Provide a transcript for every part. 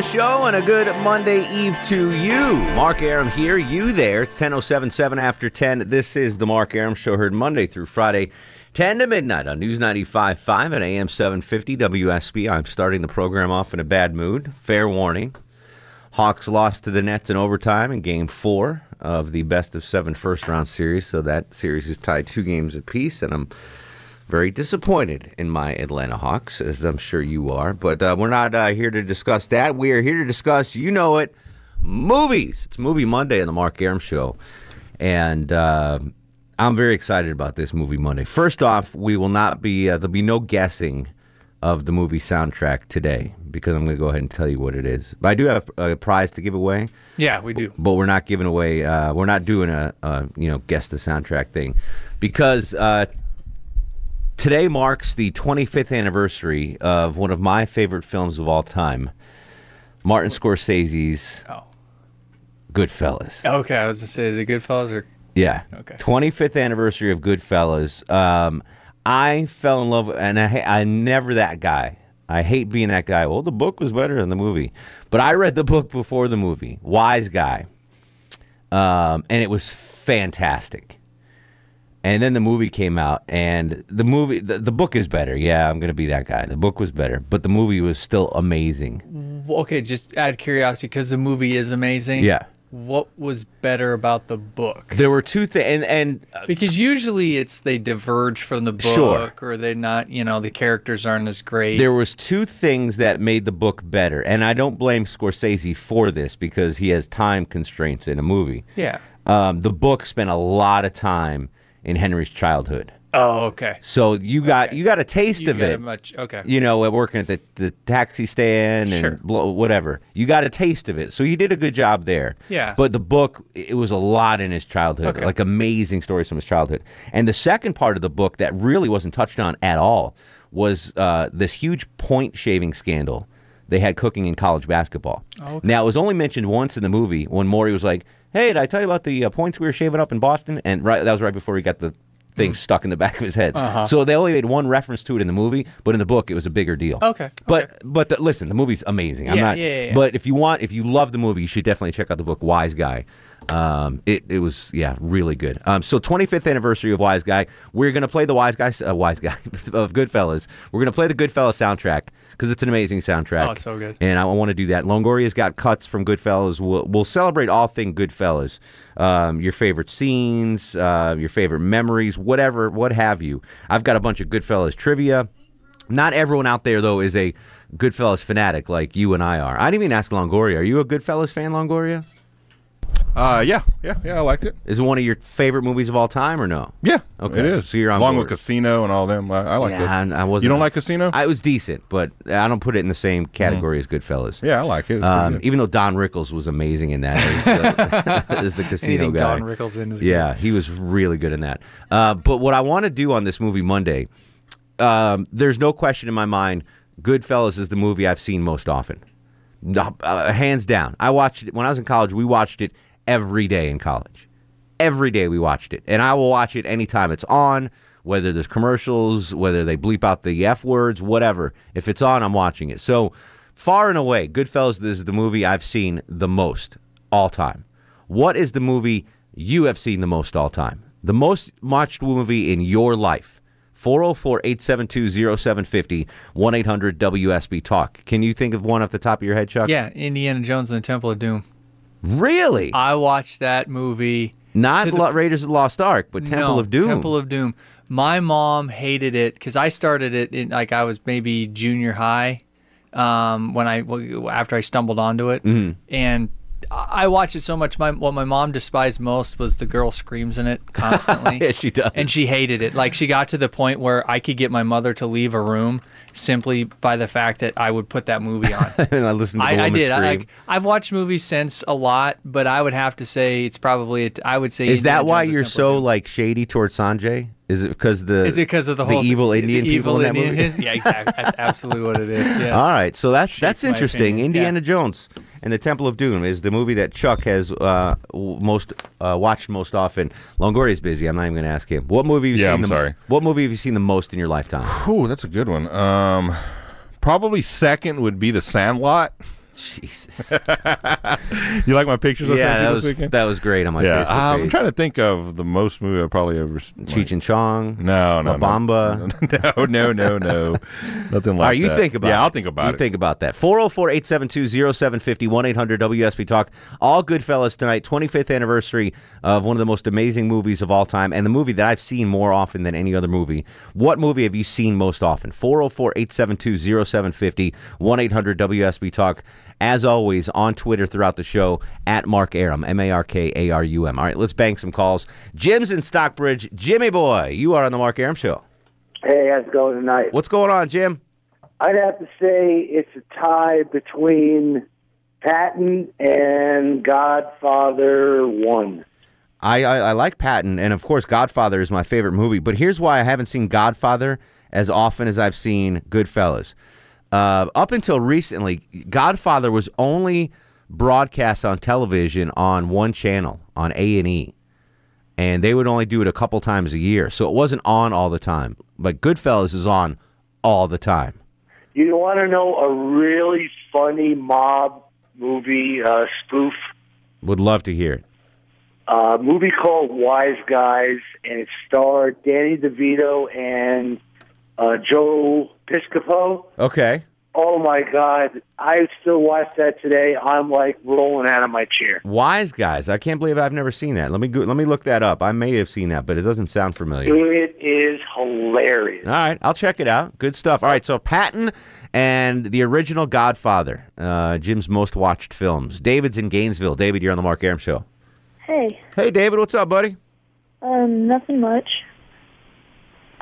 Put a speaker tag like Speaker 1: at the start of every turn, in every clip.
Speaker 1: The show and a good Monday Eve to you. Mark Arum here, you there. It's 10.077 after 10. This is the Mark Arum Show, heard Monday through Friday, 10 to midnight on News 95.5 and AM 750 WSB. I'm starting the program off in a bad mood. Fair warning. Hawks lost to the Nets in overtime in game four of the best of seven first round series. So that series is tied two games apiece, and I'm very disappointed in my Atlanta Hawks, as I'm sure you are. But uh, we're not uh, here to discuss that. We are here to discuss, you know it, movies. It's Movie Monday on the Mark Arum Show. And uh, I'm very excited about this Movie Monday. First off, we will not be, uh, there'll be no guessing of the movie soundtrack today because I'm going to go ahead and tell you what it is. But I do have a prize to give away.
Speaker 2: Yeah, we do.
Speaker 1: But we're not giving away. Uh, we're not doing a, a you know guess the soundtrack thing because uh, today marks the 25th anniversary of one of my favorite films of all time, Martin Scorsese's
Speaker 2: Oh.
Speaker 1: Goodfellas.
Speaker 2: Okay, I was gonna say, is it Goodfellas or
Speaker 1: Yeah.
Speaker 2: Okay.
Speaker 1: 25th anniversary of Goodfellas. Um, I fell in love, and I, ha- I'm never that guy. I hate being that guy. Well, the book was better than the movie, but I read the book before the movie. Wise guy, um, and it was fantastic. And then the movie came out, and the movie, the, the book is better. Yeah, I'm gonna be that guy. The book was better, but the movie was still amazing.
Speaker 2: Okay? Just out of curiosity, because the movie is amazing.
Speaker 1: Yeah.
Speaker 2: What was better about the book?
Speaker 1: There were two things, and and uh,
Speaker 2: Because usually it's they diverge from the book,
Speaker 1: Sure.
Speaker 2: or they're not, you know, the characters aren't as great.
Speaker 1: There was two things that made the book better, and I don't blame Scorsese for this because he has time constraints in a movie.
Speaker 2: yeah.
Speaker 1: Um, the book spent a lot of time in Henry's childhood,
Speaker 2: Oh, okay.
Speaker 1: so you got
Speaker 2: Okay.
Speaker 1: you got a taste
Speaker 2: You
Speaker 1: of it.
Speaker 2: a much okay.
Speaker 1: You know, working at the, the taxi stand and
Speaker 2: Sure.
Speaker 1: blo- whatever. You got a taste of it, so you did a good job there.
Speaker 2: Yeah.
Speaker 1: But the book, it was a lot in his childhood,
Speaker 2: Okay.
Speaker 1: like amazing stories from his childhood. And the second part of the book that really wasn't touched on at all was uh, this huge point shaving scandal they had cooking in college basketball.
Speaker 2: Okay.
Speaker 1: Now it was only mentioned once in the movie when Maury was like, "Hey, did I tell you about the uh, points we were shaving up in Boston?" And right, that was right before he got the thing stuck in the back of his head.
Speaker 2: Uh-huh.
Speaker 1: So they only made one reference to it in the movie, but in the book it was a bigger deal.
Speaker 2: Okay,
Speaker 1: But but the, listen, the movie's amazing. I'm
Speaker 2: Yeah,
Speaker 1: not.
Speaker 2: yeah, yeah, yeah.
Speaker 1: But if you want, if you love the movie, you should definitely check out the book Wise Guy. Um, it it was yeah really good. Um, so 25th anniversary of Wise Guy. We're gonna play the Wise Guy uh, Wise Guy of Goodfellas. We're gonna play the Goodfellas soundtrack because it's an amazing soundtrack.
Speaker 2: Oh, so good.
Speaker 1: And I want to do that. Longoria's got cuts from Goodfellas. We'll, we'll celebrate all thing Goodfellas. Um, your favorite scenes, uh, your favorite memories, whatever, what have you. I've got a bunch of Goodfellas trivia. Not everyone out there though is a Goodfellas fanatic like you and I are. I didn't even ask Longoria. Are you a Goodfellas fan, Longoria?
Speaker 3: Uh, yeah, yeah, yeah. I liked it.
Speaker 1: Is it one of your favorite movies of all time or no?
Speaker 3: Yeah,
Speaker 1: Okay,
Speaker 3: it is.
Speaker 1: so you're on
Speaker 3: along
Speaker 1: board.
Speaker 3: with Casino and all them. I, I like
Speaker 1: yeah,
Speaker 3: it.
Speaker 1: and I wasn't.
Speaker 3: You don't like Casino?
Speaker 1: I, it was decent, but I don't put it in the same category as Goodfellas.
Speaker 3: yeah, I like it.
Speaker 1: Um, even though Don Rickles was amazing in that as the, the casino
Speaker 2: Anything
Speaker 1: guy.
Speaker 2: Don Rickles in is
Speaker 1: yeah, he was really good in that. Uh, but what I want to do on this movie Monday, um, there's no question in my mind, Goodfellas is the movie I've seen most often, No, uh, hands down. I watched it when I was in college. We watched it every day in college. Every day we watched it, and I will watch it anytime it's on. Whether there's commercials, whether they bleep out the f words, whatever. If it's on, I'm watching it. So far and away, Goodfellas is the movie I've seen the most all time. What is the movie you have seen the most all time? The most watched movie in your life. 404 872 0750 1 800 WSB Talk. Can you think of one off the top of your head, Chuck?
Speaker 2: Yeah, Indiana Jones and the Temple of Doom.
Speaker 1: Really?
Speaker 2: I watched that movie.
Speaker 1: Not
Speaker 2: the-
Speaker 1: Lo- Raiders of the Lost Ark, but Temple
Speaker 2: no,
Speaker 1: of Doom.
Speaker 2: Temple of Doom. My mom hated it because I started it in like I was maybe junior high um, when I after I stumbled onto it,
Speaker 1: Mm-hmm.
Speaker 2: and I I watched it so much. My what my mom despised most was the girl screams in it constantly.
Speaker 1: Yeah, she does.
Speaker 2: and she hated it. Like she got to the point where I could get my mother to leave a room simply by the fact that I would put that movie on.
Speaker 1: and I listened to the
Speaker 2: I, I did. I, like, I've watched movies since a lot, but I would have to say it's probably. a- I would say.
Speaker 1: Is that why you're so like shady towards Sanjay? Is it because the
Speaker 2: Is it because of the whole
Speaker 1: evil
Speaker 2: the
Speaker 1: Indian people
Speaker 2: evil
Speaker 1: in that
Speaker 2: Indian
Speaker 1: movie?
Speaker 2: is- yeah, exactly. That's absolutely what it is. Yes.
Speaker 1: All right, so that's that's interesting.
Speaker 2: opinion,
Speaker 1: Indiana
Speaker 2: yeah.
Speaker 1: Jones and the Temple of Doom is the movie that Chuck has uh, most uh, watched most often. Longoria's busy. I'm not even going to ask him. What movie? Have you
Speaker 3: Yeah,
Speaker 1: seen
Speaker 3: I'm
Speaker 1: the,
Speaker 3: sorry.
Speaker 1: What movie have you seen the most in your lifetime?
Speaker 3: Ooh, that's a good one. Um, probably second would be The Sandlot.
Speaker 1: Jesus.
Speaker 3: You like my pictures I
Speaker 1: yeah,
Speaker 3: sent you
Speaker 1: that
Speaker 3: this
Speaker 1: was
Speaker 3: weekend?
Speaker 1: that was great on my
Speaker 3: yeah,
Speaker 1: Facebook
Speaker 3: um,
Speaker 1: page.
Speaker 3: I'm trying to think of the most movie I probably ever. s-
Speaker 1: Cheech and Chong.
Speaker 3: No, no,
Speaker 1: La Bamba.
Speaker 3: no, no, no, no, nothing like
Speaker 1: All right, you
Speaker 3: that.
Speaker 1: think about it.
Speaker 3: Yeah, I'll think about
Speaker 1: you
Speaker 3: it.
Speaker 1: think about that. 404 872 0750 1 800 WSB Talk. All Goodfellas tonight, 25th anniversary of one of the most amazing movies of all time, and the movie that I've seen more often than any other movie. What movie have you seen most often? 404 872 0750 1 800 WSB Talk. As always, on Twitter throughout the show, at Mark Arum, M A R K A R U M. All right, let's bank some calls. Jim's in Stockbridge. Jimmy boy, you are on the Mark Arum Show.
Speaker 4: Hey, how's it going tonight?
Speaker 1: What's going on, Jim?
Speaker 4: I'd have to say it's a tie between Patton and Godfather One.
Speaker 1: I, I, I like Patton, and of course, Godfather is my favorite movie. But here's why I haven't seen Godfather as often as I've seen Goodfellas. Uh, up until recently, Godfather was only broadcast on television on one channel on A and E, and they would only do it a couple times a year, so it wasn't on all the time. But Goodfellas is on all the time.
Speaker 4: You want to know a really funny mob movie uh, spoof?
Speaker 1: Would love to hear it.
Speaker 4: A movie called Wise Guys, and it starred Danny DeVito and uh, Joe Piscopo.
Speaker 1: Okay.
Speaker 4: Oh my God! I still watch that today. I'm like rolling out of my chair.
Speaker 1: Wise guys, I can't believe I've never seen that. Let me go, let me look that up. I may have seen that, but it doesn't sound familiar.
Speaker 4: It is hilarious.
Speaker 1: All right, I'll check it out. Good stuff. All right, so Patton and the original Godfather, uh, Jim's most watched films. David's in Gainesville. David, you're on the Mark Arum Show.
Speaker 5: Hey,
Speaker 1: Hey, David, what's up, buddy?
Speaker 5: um, nothing much.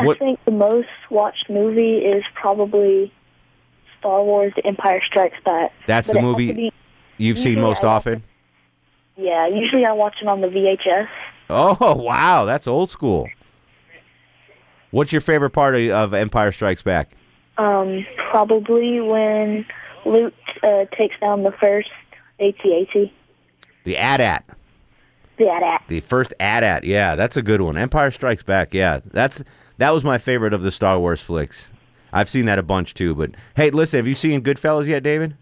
Speaker 1: What-
Speaker 5: I think the most watched movie is probably Star Wars: The Empire Strikes Back.
Speaker 1: That's
Speaker 5: But
Speaker 1: the movie
Speaker 5: be-
Speaker 1: you've seen most
Speaker 5: I
Speaker 1: often.
Speaker 5: Yeah, usually I watch it on the VHS.
Speaker 1: Oh, wow, that's old school. What's your favorite part of, of Empire Strikes Back?
Speaker 5: Um, probably when Luke uh, takes down the first AT-AT.
Speaker 1: The AT-AT.
Speaker 5: Yeah, that.
Speaker 1: The first AT-AT. Yeah, that's a good one. Empire Strikes Back. Yeah, that's that was my favorite of the Star Wars flicks. I've seen that a bunch too. But hey, listen, have you seen Goodfellas yet, David?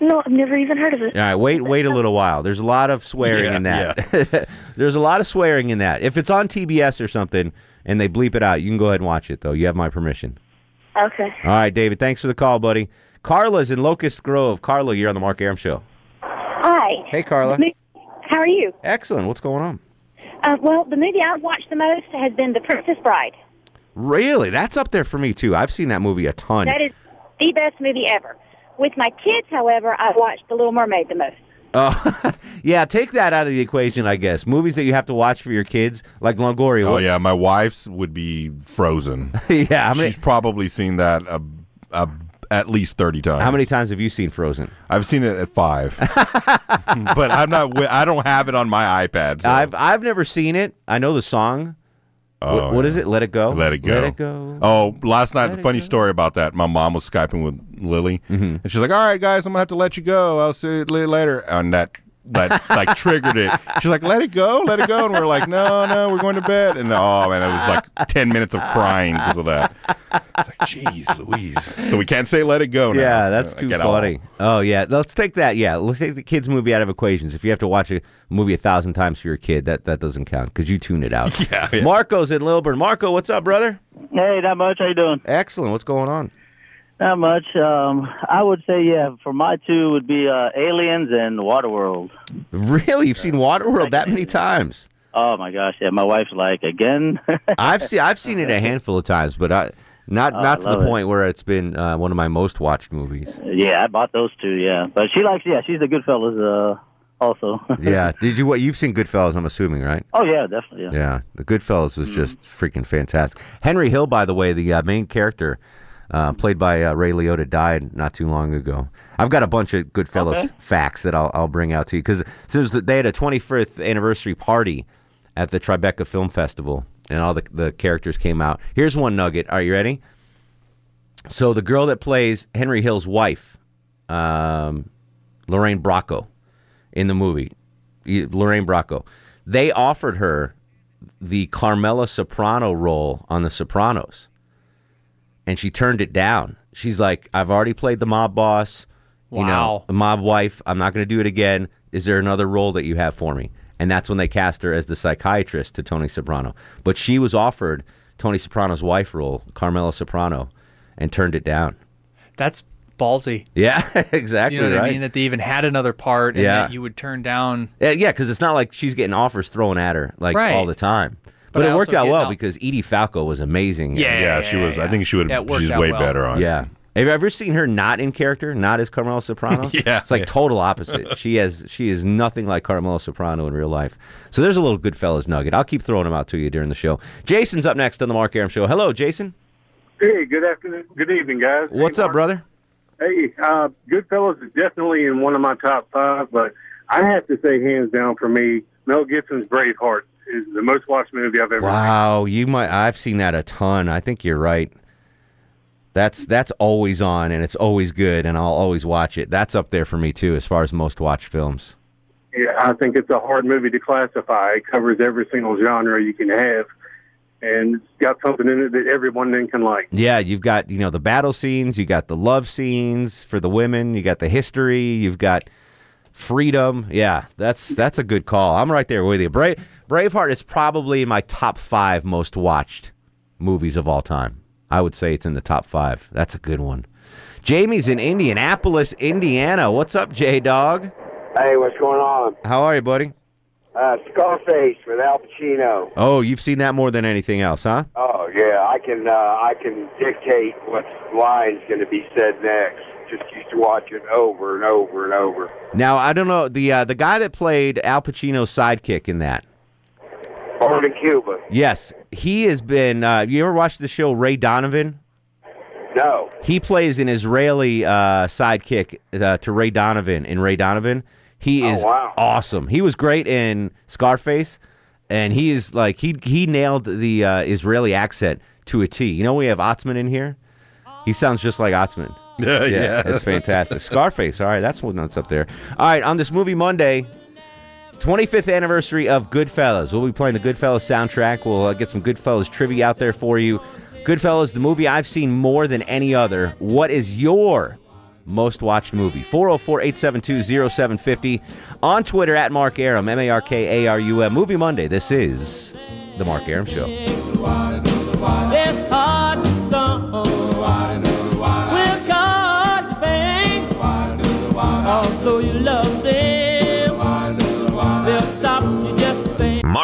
Speaker 5: No, I've never even heard of it.
Speaker 1: All right, wait, wait a little while. There's a lot of swearing
Speaker 3: Yeah,
Speaker 1: in that. There's a lot of swearing in that. If it's on TBS or something and they bleep it out, you can go ahead and watch it though. You have my permission.
Speaker 5: Okay.
Speaker 1: All right, David. Thanks for the call, buddy. Carla's in Locust Grove. Carla, you're on the Mark Arum Show.
Speaker 6: Hi.
Speaker 1: Hey, Carla.
Speaker 6: How are you?
Speaker 1: Excellent. What's going on?
Speaker 6: Uh, well, the movie I've watched the most has been The Princess Bride.
Speaker 1: Really? That's up there for me too. I've seen that movie a ton.
Speaker 6: That is the best movie ever. With my kids, however, I watched The Little Mermaid the most.
Speaker 1: Oh, yeah. Take that out of the equation, I guess. Movies that you have to watch for your kids, like Longoria.
Speaker 3: Oh
Speaker 1: what-
Speaker 3: yeah, my wife's would be Frozen.
Speaker 1: yeah. How many,
Speaker 3: She's probably seen that a, a, at least thirty times.
Speaker 1: how many times have you seen Frozen?
Speaker 3: I've seen it at five, but I'm not. I don't have it on my iPad. So.
Speaker 1: I've I've never seen it. I know the song.
Speaker 3: Oh,
Speaker 1: what, what
Speaker 3: yeah.
Speaker 1: is it? Let it go.
Speaker 3: Let it go.
Speaker 1: Let it go.
Speaker 3: Oh, last night,
Speaker 1: Let
Speaker 3: the funny
Speaker 1: go.
Speaker 3: story about that. My mom was skyping with Lily,
Speaker 1: Mm-hmm.
Speaker 3: and she's like, "All right, guys, I'm gonna have to let you go. I'll see you later." And that that like triggered it. She's like, "Let it go, let it go," and we're like, "No, no, we're going to bed." And oh man, it was like ten minutes of crying because of that. It's like, jeez, Louise. So we can't say "Let it go." Now.
Speaker 1: Yeah, that's
Speaker 3: Like,
Speaker 1: too
Speaker 3: at all.
Speaker 1: funny. Oh yeah, let's take that. Yeah, let's take the kids movie out of equations. If you have to watch a movie a thousand times for your kid, that that doesn't count because you tune it out.
Speaker 3: Yeah, yeah.
Speaker 1: Marco's in Lilburn. Marco, what's up, brother?
Speaker 7: Hey, not much. How you doing?
Speaker 1: Excellent. What's going on?
Speaker 7: Not much. Um, I would say, yeah, for my two would be uh, Aliens and Waterworld.
Speaker 1: Really, you've seen Waterworld that many times?
Speaker 7: Oh my gosh, yeah. My wife's like, again?
Speaker 1: I've seen I've seen it a handful of times, but I not
Speaker 7: Oh,
Speaker 1: not to the
Speaker 7: it.
Speaker 1: point where it's been uh, one of my most watched movies.
Speaker 7: yeah, I bought those two. Yeah, but she likes, yeah, she's the Goodfellas. Uh, also.
Speaker 1: yeah. Did you what? You've seen Goodfellas, I'm assuming, right?
Speaker 7: oh yeah, definitely. Yeah.
Speaker 1: Yeah, the Goodfellas was just freaking fantastic. Henry Hill, by the way, the uh, main character, uh, played by uh, Ray Liotta, died not too long ago. I've got a bunch of Goodfellas
Speaker 7: Okay.
Speaker 1: facts that I'll, I'll bring out to you because they had a 25th anniversary party at the Tribeca Film Festival, and all the the characters came out. Here's one nugget. Are you ready? So the girl that plays Henry Hill's wife, um, Lorraine Bracco, in the movie, Lorraine Bracco, they offered her the Carmela Soprano role on The Sopranos, and she turned it down. She's like, "I've already played the mob boss, you know,
Speaker 2: Wow.
Speaker 1: a mob wife. I'm not going to do it again. Is there another role that you have for me?" And that's when they cast her as the psychiatrist to Tony Soprano. But she was offered Tony Soprano's wife role, Carmela Soprano, and turned it down.
Speaker 2: That's ballsy.
Speaker 1: Yeah, exactly
Speaker 2: You know what
Speaker 1: right.
Speaker 2: I mean? That they even had another part and
Speaker 1: Yeah.
Speaker 2: that you would turn down.
Speaker 1: Yeah, yeah, because it's not like she's getting offers thrown at her like
Speaker 2: Right.
Speaker 1: all the time. But,
Speaker 2: But
Speaker 1: it
Speaker 2: I
Speaker 1: worked out well
Speaker 2: now-
Speaker 1: because Edie Falco was amazing.
Speaker 2: Yeah,
Speaker 3: Yeah, she was. I think she would.
Speaker 2: Yeah, it
Speaker 3: she's way
Speaker 2: well.
Speaker 3: better on. it.
Speaker 1: Yeah. Have you ever seen her not in character, not as Carmela Soprano?
Speaker 3: Yeah,
Speaker 1: it's like
Speaker 3: yeah.
Speaker 1: total opposite. she has she is nothing like Carmela Soprano in real life. So there's a little Goodfellas nugget. I'll keep throwing them out to you during the show. Jason's up next on the Mark Arum Show. Hello, Jason.
Speaker 8: Hey, good afternoon. Good evening, guys.
Speaker 1: What's
Speaker 8: Hey,
Speaker 1: up, brother?
Speaker 8: Hey, uh, Goodfellas is definitely in one of my top five, but I have to say, hands down, for me, Mel Gibson's Braveheart is the most watched movie I've ever seen.
Speaker 1: Wow, you might. I've seen that a ton. I think you're right. That's that's always on, and it's always good, and I'll always watch it. That's up there for me too, as far as most watched films.
Speaker 8: Yeah, I think it's a hard movie to classify. It covers every single genre you can have, and it's got something in it that everyone then can like.
Speaker 1: Yeah, you've got you know the battle scenes, you got the love scenes for the women, you got the history, you've got freedom. Yeah, that's that's a good call. I'm right there with you. Brave Braveheart is probably my top five most watched movies of all time. I would say it's in the top five. That's a good one. Jamie's in Indianapolis, Indiana. What's up, J Dog?
Speaker 9: Hey, what's going on?
Speaker 1: How are you, buddy?
Speaker 9: Uh, Scarface with Al Pacino.
Speaker 1: Oh, you've seen that more than anything else, huh?
Speaker 9: Oh yeah, I can uh, I can dictate what line's going to be said next. Just used to watch it over and over and over.
Speaker 1: Now I don't know the uh, the guy that played Al Pacino's sidekick in that.
Speaker 9: Born in Cuba.
Speaker 1: Yes, he has been. Uh, you ever watched the show Ray Donovan?
Speaker 9: No.
Speaker 1: He plays an Israeli uh, sidekick uh, to Ray Donovan in Ray Donovan. He
Speaker 9: Oh,
Speaker 1: is
Speaker 9: wow.
Speaker 1: awesome. He was great in Scarface, and he is like he he nailed the uh, Israeli accent to a T. You know we have Otzman in here. He sounds just like Otzman.
Speaker 3: Yeah, yeah.
Speaker 1: it's fantastic. Scarface. All right, that's one that's up there. All right, on this movie Monday, 25th anniversary of Goodfellas. We'll be playing the Goodfellas soundtrack. We'll uh, get some Goodfellas trivia out there for you. Goodfellas, the movie I've seen more than any other. What is your most watched movie? 404 872 0750. On Twitter at Mark Arum, M A R K A R U M. Movie Monday. This is The Mark Arum Show.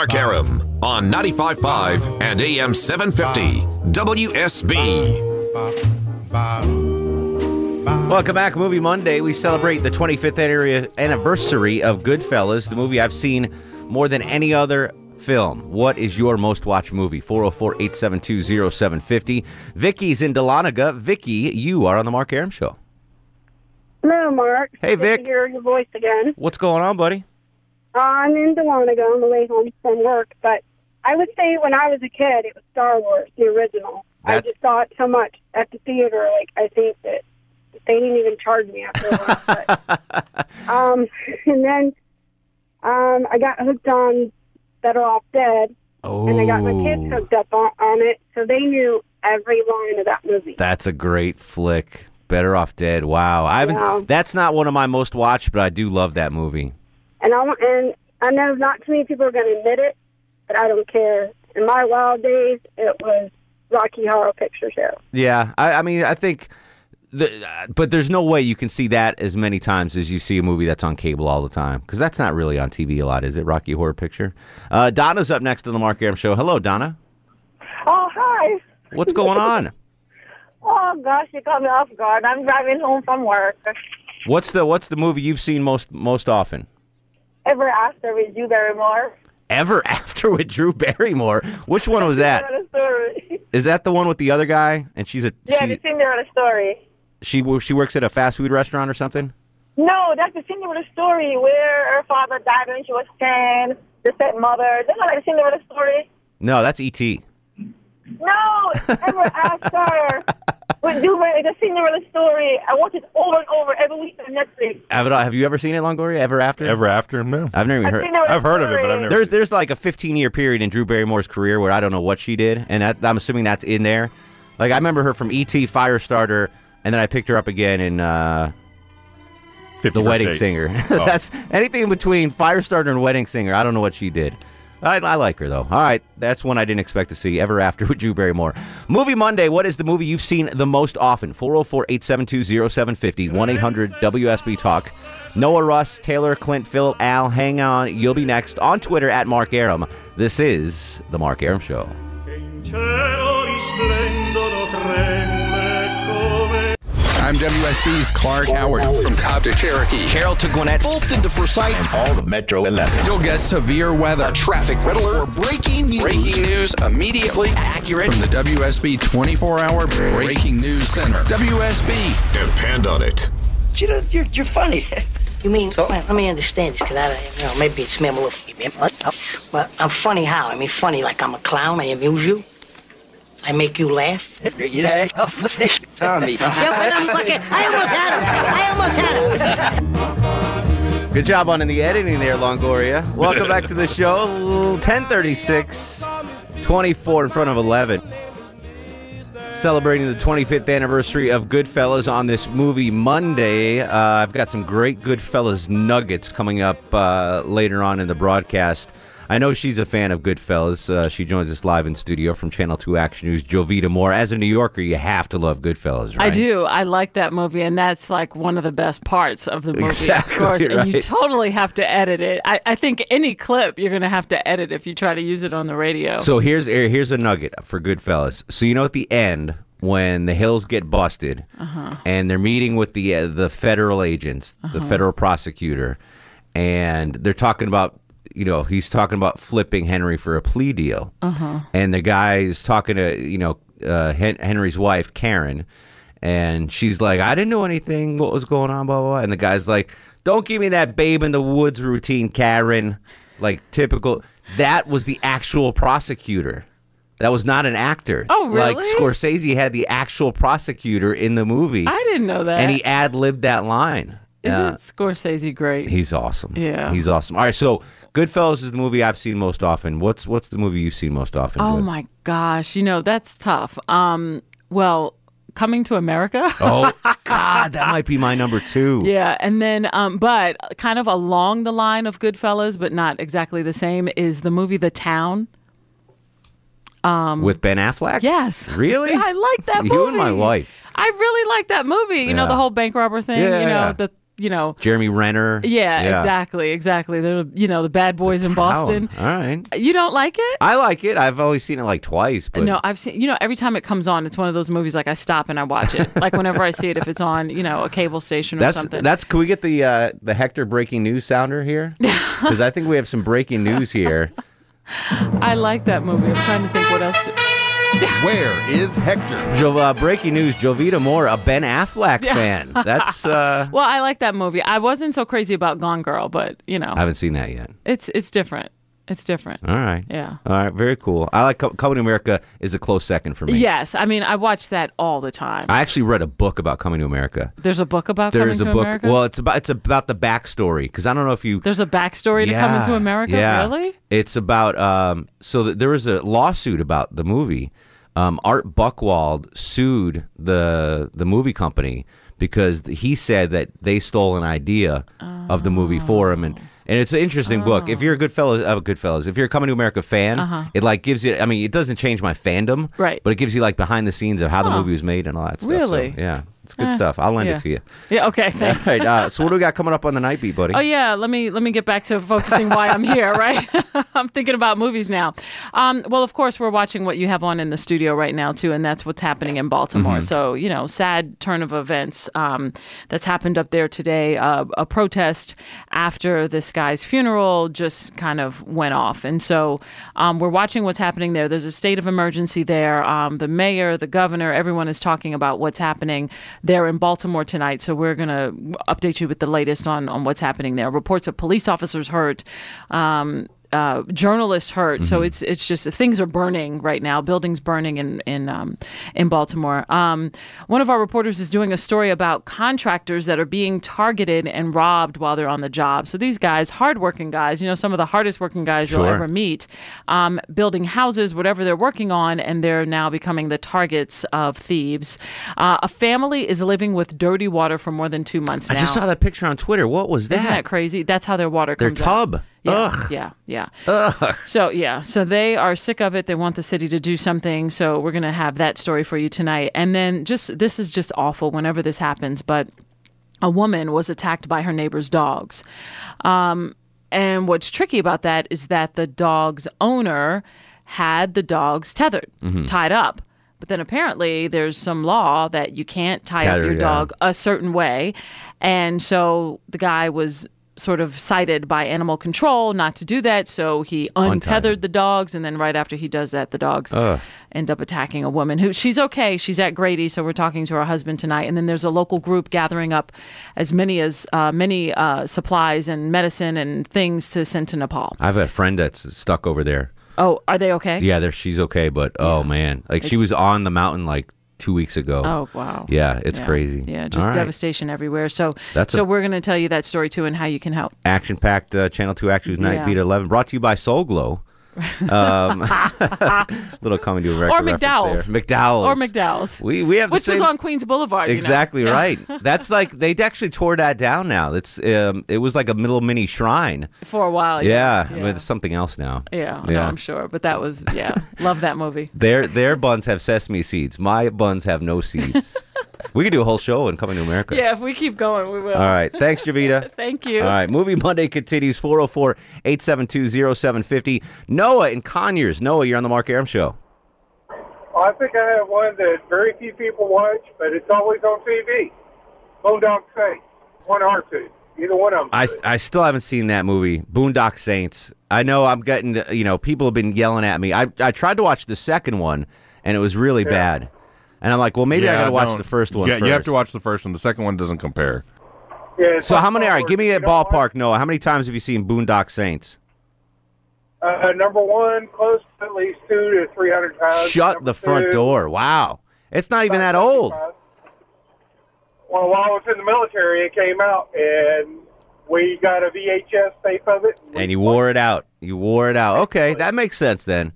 Speaker 10: Mark Arum on 95.5 and AM 750 WSB.
Speaker 1: Welcome back, Movie Monday. We celebrate the 25th anniversary of Goodfellas, the movie I've seen more than any other film. What is your most watched movie? 404 872 0750. Vicky's in Dahlonega. Vicky, you are on the Mark Arum Show.
Speaker 11: Hello, Mark.
Speaker 1: Hey,
Speaker 11: Good To hear your voice again.
Speaker 1: What's going on, buddy?
Speaker 11: I'm in Dahlonega on the way home from work, but I would say when I was a kid, it was Star Wars, the original. I just saw it so much at the theater. Like I think that they didn't even charge me after a while. But, um, and then Um, I got hooked on Better Off Dead, and I got my kids
Speaker 1: Oh.
Speaker 11: hooked up on, on it, so they knew every line of that movie.
Speaker 1: That's a great flick. Better Off Dead. Wow. I haven't.
Speaker 11: Yeah.
Speaker 1: That's not one of my most watched, but I do love that movie.
Speaker 11: And I want- and I know not too many people are going to admit it, but I don't care. In my wild days, it was Rocky Horror Picture Show.
Speaker 1: Yeah, I, I mean, I think, the, uh, but there's no way you can see that as many times as you see a movie that's on cable all the time because that's not really on TV a lot, is it? Rocky Horror Picture. Uh, Donna's up next to the Mark Arum Show. Hello, Donna.
Speaker 12: Oh, hi.
Speaker 1: What's going on?
Speaker 12: Oh, gosh, you caught me off guard. I'm driving home from work.
Speaker 1: What's the What's the movie you've seen most most often?
Speaker 12: Ever After with Drew Barrymore.
Speaker 1: Ever After with Drew Barrymore. Which one was that? Is that the one with the other guy? And she's a
Speaker 12: Yeah,
Speaker 1: she
Speaker 12: the Cinderella story.
Speaker 1: she she works at a fast food restaurant or something.
Speaker 12: No, that's the Cinderella story where her father died when she was 10, the stepmother. That's not like the Cinderella story.
Speaker 1: No, that's E E.T.
Speaker 12: No, Ever After with Drew Barrymore, the Cinderella story. I watch it over and over every week on Netflix.
Speaker 1: Have, it- have you ever seen it, Longoria? Ever After?
Speaker 3: Ever After? No.
Speaker 1: I've never even
Speaker 12: I've
Speaker 1: heard.
Speaker 12: seen it
Speaker 3: I've heard of it, but I've never.
Speaker 1: There's there's like a 15 year period in Drew Barrymore's career where I don't know what she did, and that, I'm assuming that's in there. Like I remember her from E.T. Firestarter, and then I picked her up again in uh, The Wedding
Speaker 3: Dates.
Speaker 1: Singer.
Speaker 3: Oh.
Speaker 1: that's anything in between Firestarter and Wedding Singer. I don't know what she did. I, I like her though. All right, that's one I didn't expect to see ever after with Drew Barrymore. Movie Monday. What is the movie you've seen the most often? 404-872-0750 1 800 WSB Talk. Noah Russ, Taylor, Clint, Phil, Al. Hang on, you'll be next on Twitter at Mark Arum. This is the Mark Arum Show.
Speaker 13: I'm WSB's Clark Howard from Cobb to Cherokee.
Speaker 14: Carroll to Gwinnett, Fulton to Forsyth, and all of Metro 11.
Speaker 13: You'll get severe weather,
Speaker 14: Traffic red alert, or breaking news.
Speaker 13: breaking news immediately
Speaker 14: Accurate.
Speaker 13: from the WSB 24 hour breaking news center. WSB.
Speaker 10: Depend on it.
Speaker 15: You know, you're, you're funny. You mean, so? let me understand this, because I, you know, maybe it's me, I'm a little, but I'm funny how? I mean, funny like I'm a clown, I amuse you? I make you laugh? You know, Tommy. yeah, but I'm looking, I almost had him. I almost had him.
Speaker 1: Good job on in the editing there, Longoria. Welcome back to the show. 1036, 24 in front of 11. Celebrating the 25th anniversary of Goodfellas on this movie Monday. Uh, I've got some great Goodfellas nuggets coming up uh, later on in the broadcast. I know she's a fan of Goodfellas. Uh, she joins us live in studio from Channel 2 Action News, Jovita Moore. As a New Yorker, you have to love Goodfellas, right?
Speaker 16: I do. I like that movie, and that's like one of the best parts of the movie,
Speaker 1: Exactly,
Speaker 16: of course. And you totally have to edit it. I, I think any clip you're going to have to edit if you try to use it on the radio.
Speaker 1: So here's here's a nugget for Goodfellas. So you know at the end when the Hills get busted
Speaker 16: Uh-huh.
Speaker 1: and they're meeting with the uh, the federal agents, the
Speaker 16: Uh-huh.
Speaker 1: federal prosecutor, and they're talking about you know he's talking about flipping Henry for a plea deal,
Speaker 16: Uh-huh.
Speaker 1: and the guy's talking to you know uh, Hen- Henry's wife Karen, and she's like, I didn't know anything. What was going on? Blah blah. blah. And the guy's like, Don't give me that babe in the woods routine, Karen. Like typical. That was the actual prosecutor. That was not an actor.
Speaker 16: Oh, really? Like?
Speaker 1: Scorsese had the actual prosecutor in the movie.
Speaker 16: I didn't know that.
Speaker 1: And he ad libbed that line.
Speaker 16: Isn't
Speaker 1: Uh,
Speaker 16: Scorsese great?
Speaker 1: He's awesome.
Speaker 16: Yeah.
Speaker 1: He's awesome. All right, so Goodfellas is the movie I've seen most often. What's what's the movie you've seen most often?
Speaker 16: Oh
Speaker 1: Joy?
Speaker 16: my gosh, you know that's tough. Um, well, Coming to America.
Speaker 1: Oh God, that might be my number two.
Speaker 16: Yeah, and then, um, but kind of along the line of Goodfellas, but not exactly the same, is the movie The Town. Um,
Speaker 1: With Ben Affleck?
Speaker 16: Yes.
Speaker 1: Really?
Speaker 16: Yeah, I like that movie.
Speaker 1: You and my wife.
Speaker 16: I really like that movie. You know, the whole bank robber thing.
Speaker 1: Yeah,
Speaker 16: you know,
Speaker 1: yeah.
Speaker 16: the you know.
Speaker 1: Jeremy Renner.
Speaker 16: Yeah, exactly, exactly. The you know the bad boys in Boston.
Speaker 1: All right.
Speaker 16: You don't like it?
Speaker 1: I like it. I've only seen it like twice, but
Speaker 16: No, I've seen. You know, every time it comes on, it's one of those movies. Like I stop and I watch it. like whenever I see it, if it's on, you know, a cable station or
Speaker 1: that's
Speaker 16: something.
Speaker 1: that's. Can we get the uh, the Hector breaking news sounder here? Because I think we have some breaking news here.
Speaker 16: I like that movie. I'm trying to think what else. To...
Speaker 3: Where is Hector?
Speaker 1: Jo- uh, breaking news: Jovita Moore, a Ben Affleck
Speaker 16: Yeah.
Speaker 1: fan. That's. Uh,
Speaker 16: Well, I like that movie. I wasn't so crazy about Gone Girl, but you know,
Speaker 1: I haven't seen that yet.
Speaker 16: it's it's different. It's different.
Speaker 1: All right.
Speaker 16: Yeah.
Speaker 1: All right. Very cool. I like Co- Coming to America is a close second for me.
Speaker 16: Yes, I mean I watch that all the time.
Speaker 1: I actually read a book about Coming to America.
Speaker 16: There's a book about
Speaker 1: There's
Speaker 16: coming
Speaker 1: a
Speaker 16: to
Speaker 1: book.
Speaker 16: America.
Speaker 1: Well, it's about it's about the backstory because I don't know if you.
Speaker 16: There's a backstory to coming to America.
Speaker 1: Yeah.
Speaker 16: Really?
Speaker 1: It's about um. So th- there was a lawsuit about the movie. Um, Art Buchwald sued the the movie company because he said that they stole an idea of the movie for him and. And it's an interesting book. If you're a Goodfellas, uh, Goodfellas. If you're a Coming to America fan,
Speaker 16: Oh. Uh-huh.
Speaker 1: it like gives you. I mean, it doesn't change my fandom,
Speaker 16: Right.
Speaker 1: But it gives you like behind the scenes of how the movie was made and all that stuff. So,
Speaker 16: Really?
Speaker 1: yeah, it's good
Speaker 16: Eh,
Speaker 1: stuff. I'll lend
Speaker 16: yeah.
Speaker 1: it to you.
Speaker 16: Yeah. Okay. Thanks.
Speaker 1: All right. Uh, so what do we got coming up on the night beat, buddy?
Speaker 16: Oh yeah, let me let me get back to focusing why I'm here. Right, I'm thinking about movies now. Um, well, of course, we're watching what you have on in the studio right now too, and that's what's happening in Baltimore.
Speaker 1: Mhm.
Speaker 16: So you know, sad turn of events um, that's happened up there today. Uh, a protest after this guy's funeral just kind of went off, and so um, we're watching what's happening there. There's a state of emergency there. Um, the mayor, the governor, everyone is talking about what's happening there in Baltimore tonight. So we're gonna update you with the latest on on what's happening there. Reports of police officers hurt. Um, uh, journalists hurt, so it's it's just things are burning right now. Buildings burning in in um, in Baltimore. Um, one of our reporters is doing a story about contractors that are being targeted and robbed while they're on the job. So these guys, hardworking guys, you know, some of the hardest working guys you'll ever meet, um, building houses, whatever they're working on, and they're now becoming the targets of thieves. Uh, a family is living with dirty water for more than two months
Speaker 1: I just saw that picture on Twitter. What was that?
Speaker 16: Isn't that crazy? That's how their water comes.
Speaker 1: Their
Speaker 16: comes out. Yeah,
Speaker 1: Ugh.
Speaker 16: yeah, yeah.
Speaker 1: Ugh.
Speaker 16: So yeah, so they are sick of it. They want the city to do something. So we're gonna have that story for you tonight. And then just this is just awful whenever this happens, but a woman was attacked by her neighbor's dogs. Um, and what's tricky about that is that the dog's owner had the dogs tethered,
Speaker 1: Mhm.
Speaker 16: tied up. But then apparently there's some law that you can't tie up
Speaker 1: Tether,
Speaker 16: your
Speaker 1: yeah.
Speaker 16: dog a certain way. And so the guy was sort of cited by animal control not to do that. So he untethered the dogs. And then right after he does that, the dogs
Speaker 1: Ugh.
Speaker 16: end up attacking a woman who she's okay. She's at Grady. So we're talking to her husband tonight. And then there's a local group gathering up as many as uh, many uh, supplies and medicine and things to send to Nepal.
Speaker 1: I have a friend that's stuck over there.
Speaker 16: Oh, are they okay?
Speaker 1: Yeah, there she's okay, but oh man, like she was on the mountain like two weeks ago.
Speaker 16: Oh wow.
Speaker 1: Yeah, it's
Speaker 16: Yeah.
Speaker 1: crazy.
Speaker 16: Yeah, just
Speaker 1: All right.
Speaker 16: devastation everywhere. So
Speaker 1: That's
Speaker 16: so
Speaker 1: a-
Speaker 16: we're going to tell you that story too and how you can help.
Speaker 1: Action packed uh, Channel Two Action Night
Speaker 16: Yeah.
Speaker 1: Beat at eleven. Brought to you by Soul Glow. Um, little comedy to a record
Speaker 16: or McDowell's.
Speaker 1: McDowell's
Speaker 16: Or McDowell's.
Speaker 1: We we have the
Speaker 16: which was on Queens Boulevard. you know.
Speaker 1: Exactly right. That's like they actually tore that down now. It's um, it was like a little mini shrine.
Speaker 16: For a while.
Speaker 1: Yeah,
Speaker 16: Yeah.
Speaker 1: I mean, it's something else now.
Speaker 16: Yeah, no, I'm sure. But that was yeah. Love that movie.
Speaker 1: Their their buns have sesame seeds. My buns have no seeds. We could do a whole show on coming to America.
Speaker 16: Yeah, if we keep going, we will.
Speaker 1: All right. Thanks, Jovita.
Speaker 16: Thank you.
Speaker 1: All right. Movie Monday continues 404 872 0750. Noah in Conyers. Noah, you're on the Mark Arum Show.
Speaker 17: I think I have one that very few people watch, but it's always on TV. Boondock Saints, one or two, either one of them.
Speaker 1: I, I still haven't seen that movie, Boondock Saints. I know I'm getting, you know, people have been yelling at me. I, I tried to watch the second one, and it was really bad. And I'm like, well, maybe I
Speaker 3: Yeah,
Speaker 1: got to watch
Speaker 3: don't-
Speaker 1: the first one
Speaker 3: Yeah, you have
Speaker 1: first.
Speaker 3: to watch the first one. The second one doesn't compare.
Speaker 17: Yeah,
Speaker 1: So how many? All right, give me a ballpark, Noah. How many times have you seen Boondock Saints?
Speaker 17: Uh, number one, close to at least two to three hundred times.
Speaker 1: Shut
Speaker 17: Number
Speaker 1: the front
Speaker 17: two,
Speaker 1: door. Wow, it's not even that old.
Speaker 17: Well, while I was in the military, it came out, and we got a VHS tape of it.
Speaker 1: And you wore it out. You wore it out. Okay, that makes sense then.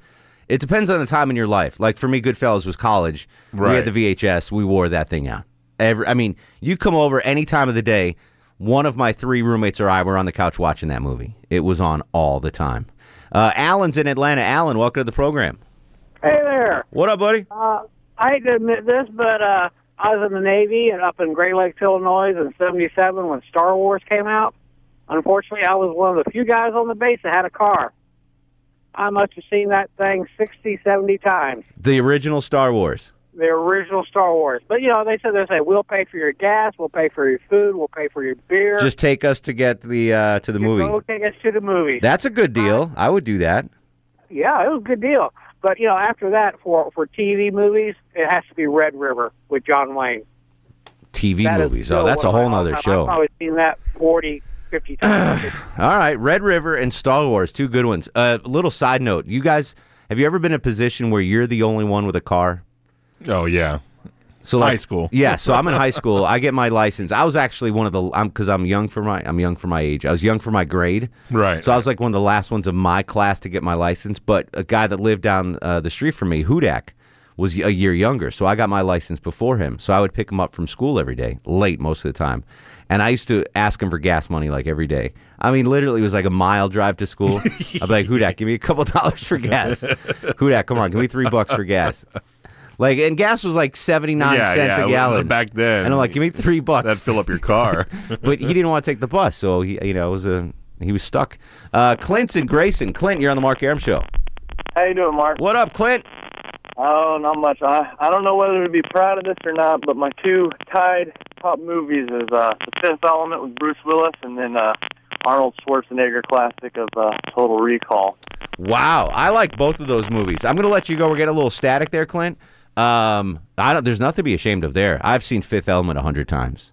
Speaker 1: It depends on the time in your life. Like for me, Goodfellas was college. We
Speaker 3: Right.
Speaker 1: had the VHS. We wore that thing out. Every, I mean, you come over any time of the day. One of my three roommates or I were on the couch watching that movie. It was on all the time. Uh, Alan's in Atlanta. Alan, welcome to the program.
Speaker 18: Hey there.
Speaker 1: What up, buddy?
Speaker 18: Uh, I hate to admit this, but uh, I was in the Navy and up in Great Lakes, Illinois in 77 when Star Wars came out. Unfortunately, I was one of the few guys on the base that had a car. I must have seen that thing 60, 70 times,
Speaker 1: The original Star Wars.
Speaker 18: the original Star Wars. But, you know, they said, they say, we'll pay for your gas, we'll pay for your food, we'll pay for your beer.
Speaker 1: Just take us to get the uh, to the movie.
Speaker 18: Go take us to the movies.
Speaker 1: That's a good deal. I would do that.
Speaker 18: Yeah, it was a good deal. But, you know, after that, for, for TV movies, it has to be Red River with John Wayne.
Speaker 1: TV
Speaker 18: That
Speaker 1: movies. Oh, that's a whole
Speaker 18: my
Speaker 1: nother show.
Speaker 18: I've probably seen that 40,
Speaker 19: 50 times.
Speaker 1: All right, Red River and Star Wars, two good ones. A uh, little side note: You guys, have you ever been in a position where you're the only one with a car?
Speaker 3: Oh yeah.
Speaker 1: So like,
Speaker 3: High school.
Speaker 1: yeah. So I'm in high school. I get my license. I was actually one of the. I'm because I'm young for my. I'm young for my age. I was young for my grade.
Speaker 3: Right.
Speaker 1: So I was like one of the last ones of my class to get my license. But a guy that lived down uh, the street from me, Hudak, was a year younger. So I got my license before him. So I would pick him up from school every day, late most of the time. And I used to ask him for gas money like every day. I mean, literally, it was like a mile drive to school. I'd be like, Hudak, give me a couple dollars for gas. Hudak, come on, give me three bucks for gas. Like, and gas was like 79
Speaker 3: Yeah,
Speaker 1: cents
Speaker 3: yeah,
Speaker 1: a gallon.
Speaker 3: back then.
Speaker 1: And I'm like, give me three bucks.
Speaker 3: That'd fill up your car.
Speaker 1: but he didn't want to take the bus. So, he, you know, it was a, he was stuck. Uh, Clint's and Grayson. Clint, you're on the Mark Arum Show.
Speaker 20: How you doing, Mark?
Speaker 1: What up, Clint?
Speaker 20: Oh, not much. I I don't know whether to be proud of this or not, but my two tied top movies is uh, The Fifth Element with Bruce Willis, and then uh, Arnold Schwarzenegger classic of uh, Total Recall.
Speaker 1: Wow, I like both of those movies. I'm going to let you go. We're getting a little static there, Clint. Um, I don't. There's nothing to be ashamed of there. I've seen Fifth Element a hundred times.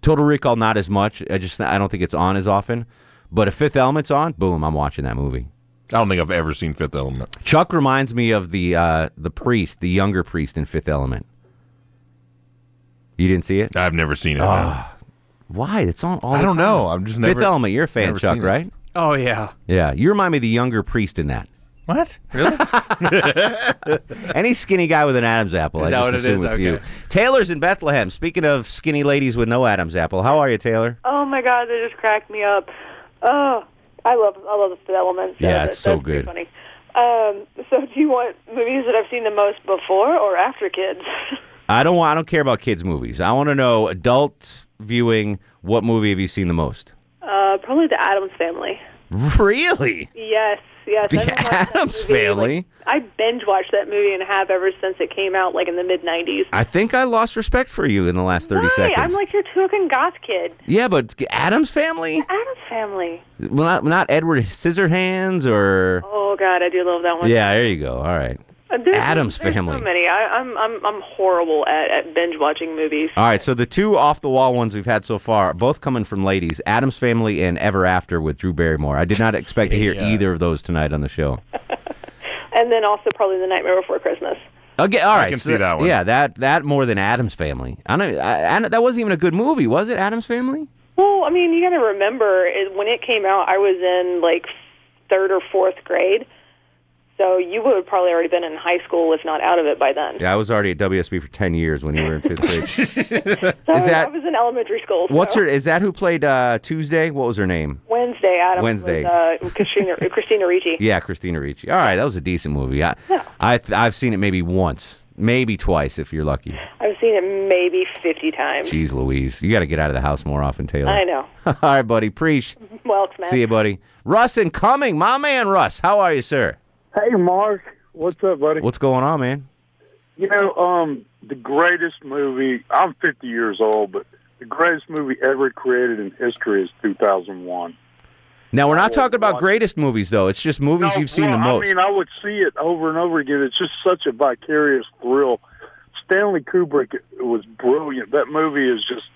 Speaker 1: Total Recall, not as much. I just I don't think it's on as often. But if Fifth Element's on, boom, I'm watching that movie.
Speaker 3: I don't think I've ever seen Fifth Element.
Speaker 1: Chuck reminds me of the uh, the priest, the younger priest in Fifth Element. You didn't see it?
Speaker 3: I've never seen it. no.
Speaker 1: Ah, why? It's on all.
Speaker 3: I
Speaker 1: the
Speaker 3: don't
Speaker 1: time.
Speaker 3: know. I'm just never.
Speaker 1: Fifth Element. You're a fan,
Speaker 3: never
Speaker 1: Chuck,
Speaker 3: seen it.
Speaker 1: right?
Speaker 2: Oh yeah.
Speaker 1: Yeah, you remind me of the younger priest in that.
Speaker 2: What? Really?
Speaker 1: Any skinny guy with an Adam's apple.
Speaker 2: Is
Speaker 1: I
Speaker 2: that
Speaker 1: just
Speaker 2: what it
Speaker 1: assume
Speaker 2: is?
Speaker 1: it's you.
Speaker 2: Okay.
Speaker 1: Taylor's in Bethlehem. Speaking of skinny ladies with no Adam's apple, how are you, Taylor?
Speaker 21: Oh my god, they just cracked me up. Oh, I love I love the Fifth Element. so
Speaker 1: Yeah,
Speaker 21: that-
Speaker 1: it's so good.
Speaker 21: Funny. Um, so do you want movies that I've seen the most before or after kids?
Speaker 1: I don't want. I don't care about kids' movies. I want to know adult viewing. What movie have you seen the most?
Speaker 21: uh, probably the Addams Family.
Speaker 1: Really?
Speaker 21: Yes, yes.
Speaker 1: The
Speaker 21: I've been watching that
Speaker 1: Family?
Speaker 21: like- I binge watched that movie and have ever since it came out, like in the mid '90s.
Speaker 1: I think I lost respect for you in the last thirty
Speaker 21: Why?
Speaker 1: seconds.
Speaker 21: I'm like your token goth kid.
Speaker 1: yeah, but Addams Family.
Speaker 21: Addams Family.
Speaker 1: Well, not not Edward Scissorhands or.
Speaker 21: Oh god, I do love that one.
Speaker 1: Yeah, there you go. All right.
Speaker 21: Uh, there's-
Speaker 1: Addams
Speaker 21: there's
Speaker 1: Family.
Speaker 21: So many. I, I'm I'm I'm horrible at, at binge watching movies.
Speaker 1: All right, so the two off the wall ones we've had so far, both coming from ladies, Addams Family and Ever After with Drew Barrymore. I did not expect to hear
Speaker 21: Yeah.
Speaker 1: either of those tonight on the show.
Speaker 21: And then also probably The Nightmare Before Christmas.
Speaker 1: Okay, all
Speaker 3: I can
Speaker 1: so
Speaker 3: see that one.
Speaker 1: Yeah, that that more than Addams Family. I don't. I, I, that wasn't even a good movie, was it? Addams Family.
Speaker 21: Well, I mean, you got to remember it, when it came out, I was in like third or fourth grade. So you would have probably already been in high school, if not out of it by then.
Speaker 1: Yeah, I was already at WSB for ten years when you were in fifth grade.
Speaker 21: So
Speaker 1: is that
Speaker 21: I was in elementary school.
Speaker 1: what's her? Is that who played uh, Tuesday? What was her name?
Speaker 21: Wednesday? Adam
Speaker 1: Wednesday.
Speaker 21: Was, uh, Christina Christina Ricci.
Speaker 1: Yeah, Christina Ricci. All right, that was a decent movie. I, I I've seen it maybe once, maybe twice if you're lucky.
Speaker 21: I've seen it maybe fifty times.
Speaker 1: Jeez, Louise, you got to get out of the house more often, Taylor.
Speaker 21: I know.
Speaker 1: All right, buddy. Preach.
Speaker 21: Welks, man.
Speaker 1: See you, buddy. Russ and Cumming, my man, Russ. How are you, sir?
Speaker 22: Hey, Mark. What's up, buddy?
Speaker 1: What's going on, man?
Speaker 22: You know, um, the greatest movie, I'm 50 years old, but the greatest movie ever created in history is 2001.
Speaker 1: Now we're not talking about greatest movies, though. It's just movies
Speaker 22: No,
Speaker 1: you've seen
Speaker 22: well,
Speaker 1: the most.
Speaker 22: I mean, I would see it over and over again. It's just such a vicarious thrill. Stanley Kubrick was brilliant. That movie is just,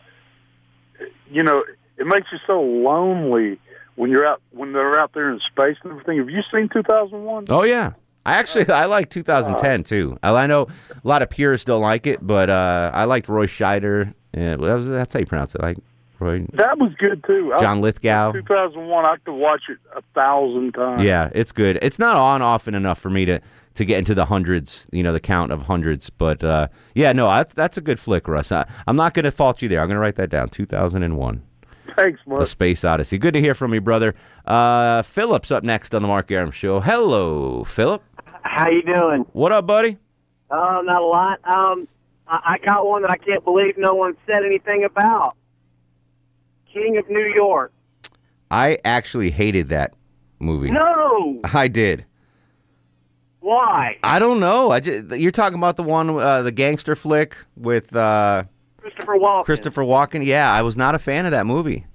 Speaker 22: you know, it makes you so lonely when you're out when they're out there in space and everything. Have you seen 2001?
Speaker 1: oh yeah, I actually I like 2010 too. I I know a lot of purists don't like it, but uh, I liked Roy Scheider. Yeah, that was, that's how you pronounce it. Like Roy.
Speaker 22: That was good too.
Speaker 1: John Lithgow.
Speaker 22: 2001. I could watch it a thousand times.
Speaker 1: Yeah, it's good. It's not on often enough for me to to get into the hundreds, you know, the count of hundreds. But uh, yeah, no, that's, that's a good flick, Russ. I, I'm not going to fault you there. I'm going to write that down. 2001.
Speaker 22: Thanks,
Speaker 1: The Space Odyssey. Good to hear from you, brother. Uh, Philip's up next on the Mark Arum Show. Hello, Philip.
Speaker 23: How you doing?
Speaker 1: What up, buddy?
Speaker 23: Uh, not a lot. Um, I, I got one that I can't believe no one said anything about. King of New York.
Speaker 1: I actually hated that movie.
Speaker 23: No.
Speaker 1: I did.
Speaker 23: Why?
Speaker 1: I don't know. I just, you're talking about the one, uh, the gangster flick with uh,
Speaker 23: Christopher Walken.
Speaker 1: Christopher Walken. Yeah, I was not a fan of that movie.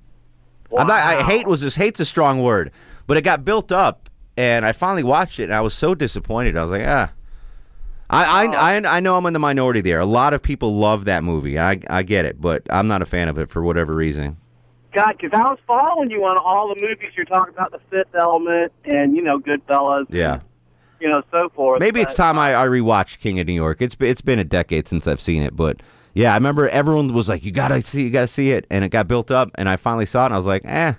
Speaker 1: I'm not, I hate was just hate's a strong word, but it got built up, and I finally watched it, and I was so disappointed. I was like, ah. I, I, I, I know I'm in the minority there. A lot of people love that movie. I, I get it, but I'm not a fan of it for whatever reason.
Speaker 18: God, because I was following you on all the movies you're talking about, The Fifth Element, and you know, Goodfellas,
Speaker 1: Yeah.
Speaker 18: you know, so forth.
Speaker 1: Maybe it's time I, I rewatch King of New York. It's it's been a decade since I've seen it, but yeah, I remember everyone was like, "You gotta see, you gotta see it," and it got built up, and I finally saw it, and I was like, "Eh."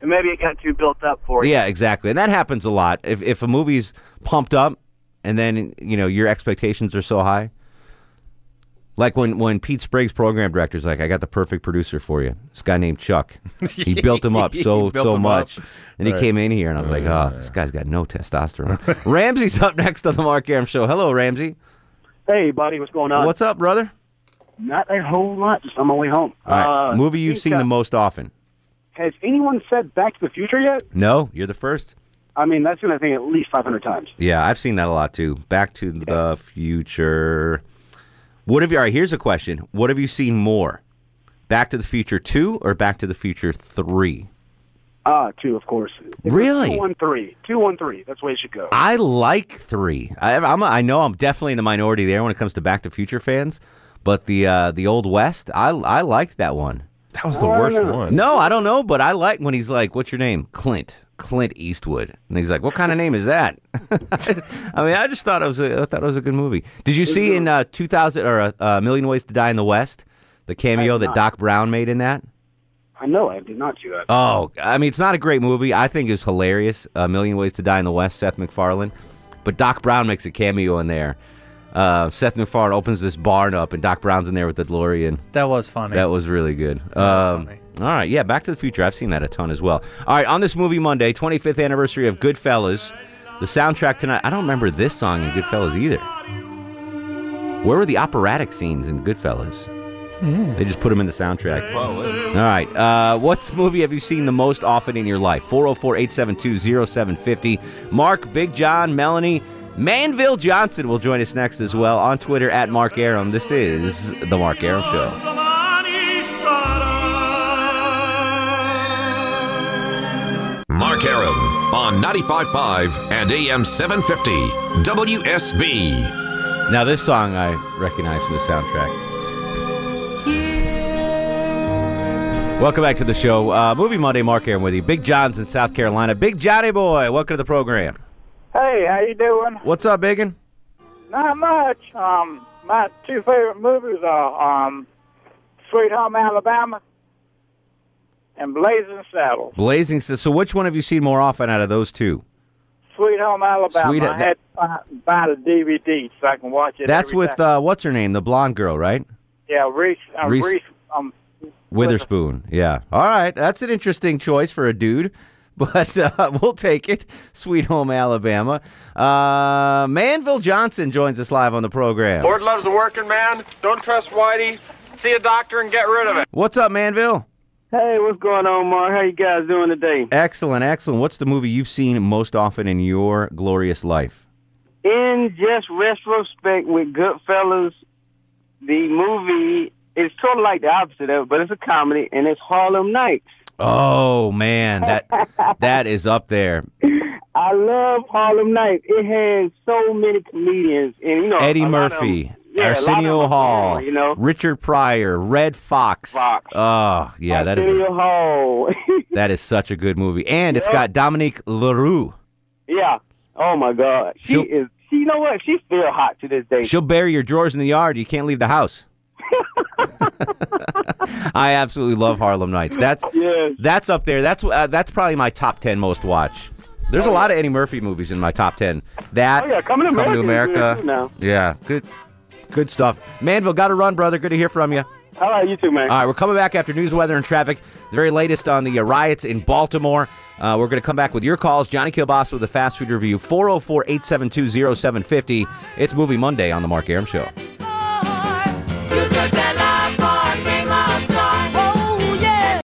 Speaker 18: And maybe it got too built up for you.
Speaker 1: Yeah, exactly, and that happens a lot. If if a movie's pumped up, and then you know your expectations are so high, like when when Pete Spriggs, program director's like, "I got the perfect producer for you." This guy named Chuck. He built him up so so much,
Speaker 3: up.
Speaker 1: and he
Speaker 3: Right.
Speaker 1: came in here, and I was like, "Oh, this guy's got no testosterone." Ramsey's up next on the Mark Arum Show. Hello, Ramsey.
Speaker 19: Hey, buddy, what's going on?
Speaker 1: What's up, brother?
Speaker 19: Not a whole lot. Just on my way home.
Speaker 1: All right,
Speaker 19: Uh,
Speaker 1: movie you've seen
Speaker 19: uh,
Speaker 1: the most often?
Speaker 19: Has anyone said Back to the Future yet?
Speaker 1: No, you're the first.
Speaker 19: I mean, that's going to think at least 500 times.
Speaker 1: Yeah, I've seen that a lot too. Back to the Future. What have you? All right, here's a question. What have you seen more? Back to the Future two or Back to the Future three?
Speaker 19: Ah, two, of course. It's
Speaker 1: Really?
Speaker 19: Two one three. Two one three. That's the way it should go.
Speaker 1: I like three. I, I'm. A, I know I'm definitely in the minority there when it comes to Back to Future fans, but the uh, the Old West, I I liked that one.
Speaker 3: That was the Oh, I worst one.
Speaker 1: No, I don't know, but I like when he's like, "What's your name?" Clint. Clint Eastwood, and he's like, "What kind of name is that?" I mean, I just thought it was a, I thought it was a good movie. Did you see in uh, 2000 or uh, A Million Ways to Die in the West the cameo that. Doc Brown made in that?
Speaker 19: I know. I did not see that.
Speaker 1: Oh, I mean, it's not a great movie. I think it's hilarious. A Million Ways to Die in the West, Seth MacFarlane. But Doc Brown makes a cameo in there. Uh, Seth MacFarlane opens this barn up, and Doc Brown's in there with the DeLorean.
Speaker 2: That was funny.
Speaker 1: That was really good. um, All right, yeah, Back to the Future. I've seen that a ton as well. All right, on this movie Monday, 25th anniversary of Goodfellas. The soundtrack tonight. I don't remember this song in Goodfellas either. Where were the operatic scenes in Goodfellas? They just put them in the soundtrack. All right. Uh, what's movie have you seen the most often in your life? 404 872 0750. Mark, Big John, Melanie, Manville Johnson will join us next as well on Twitter at Mark Arum. This is The Mark Arum Show.
Speaker 10: Mark Arum on 95.5 and AM 750 WSB.
Speaker 1: Now, this song I recognize from the soundtrack. Welcome back to the show. Uh, Movie Monday, Mark Arum with you. Big John's in South Carolina. Big Johnny boy, welcome to the program.
Speaker 24: Hey, how you doing?
Speaker 1: What's up, Biggin?
Speaker 24: Not much. Um, my two favorite movies are um, Sweet Home Alabama and Blazing Saddles.
Speaker 1: Blazing. So, so which one have you seen more often out of those two?
Speaker 24: Sweet Home Alabama.
Speaker 1: Sweet-
Speaker 24: I had to buy, the DVD so I can watch it.
Speaker 1: That's with uh, what's her name, the blonde girl, right?
Speaker 24: yeah, Reese. Uh,
Speaker 1: Reese-
Speaker 24: Reese. um,
Speaker 1: Witherspoon. Yeah. All right. That's an interesting choice for a dude, but uh, we'll take it. Sweet Home Alabama. Uh, Manville Johnson joins us live on the program.
Speaker 25: Lord loves a working man. Don't trust Whitey. See a doctor and get rid of it.
Speaker 1: What's up, Manville?
Speaker 19: Hey, what's going on, Mark? How you guys doing today?
Speaker 1: Excellent, excellent. What's the movie you've seen most often in your glorious life?
Speaker 19: In just retrospect with Goodfellas, the movie is sort of like the opposite of it, but it's a comedy, and it's Harlem Nights.
Speaker 1: Oh man, that that is up there.
Speaker 19: I love Harlem Nights. It has so many comedians, and you know
Speaker 1: Eddie
Speaker 19: a lot of
Speaker 1: Murphy,
Speaker 19: them- yeah, a lot of
Speaker 1: Arsenio Hall,
Speaker 19: you know,
Speaker 1: Richard Pryor, Redd Foxx.
Speaker 19: Foxx.
Speaker 1: Oh yeah, that is a-
Speaker 19: Arsenio Hall.
Speaker 1: that is such a good movie, and it's got Dominique La Rue.
Speaker 19: yeah. Oh my God, she
Speaker 1: She'll-
Speaker 19: is. She, you know what? She's still hot to this day.
Speaker 1: She'll bury your drawers in the yard. You can't leave the house. I absolutely love Harlem Nights. That's
Speaker 19: Yes.
Speaker 1: that's up there. That's uh, that's probably my top ten most watch. There's a lot of Eddie Murphy movies in my top ten. That
Speaker 19: Oh, yeah, Coming to
Speaker 1: Coming
Speaker 19: America is
Speaker 1: America.
Speaker 19: good, too, now.
Speaker 1: Yeah, good, good stuff. Manville, got to run, brother. Good to hear from you.
Speaker 19: All right, you too, man.
Speaker 1: All right, we're coming back after news, weather, and traffic. The very latest on the uh, riots in Baltimore. Uh, we're going to come back with your calls. Johnny Kilbasa with a fast food review. 404 872 0750. It's Movie Monday on The Mark Arum Show.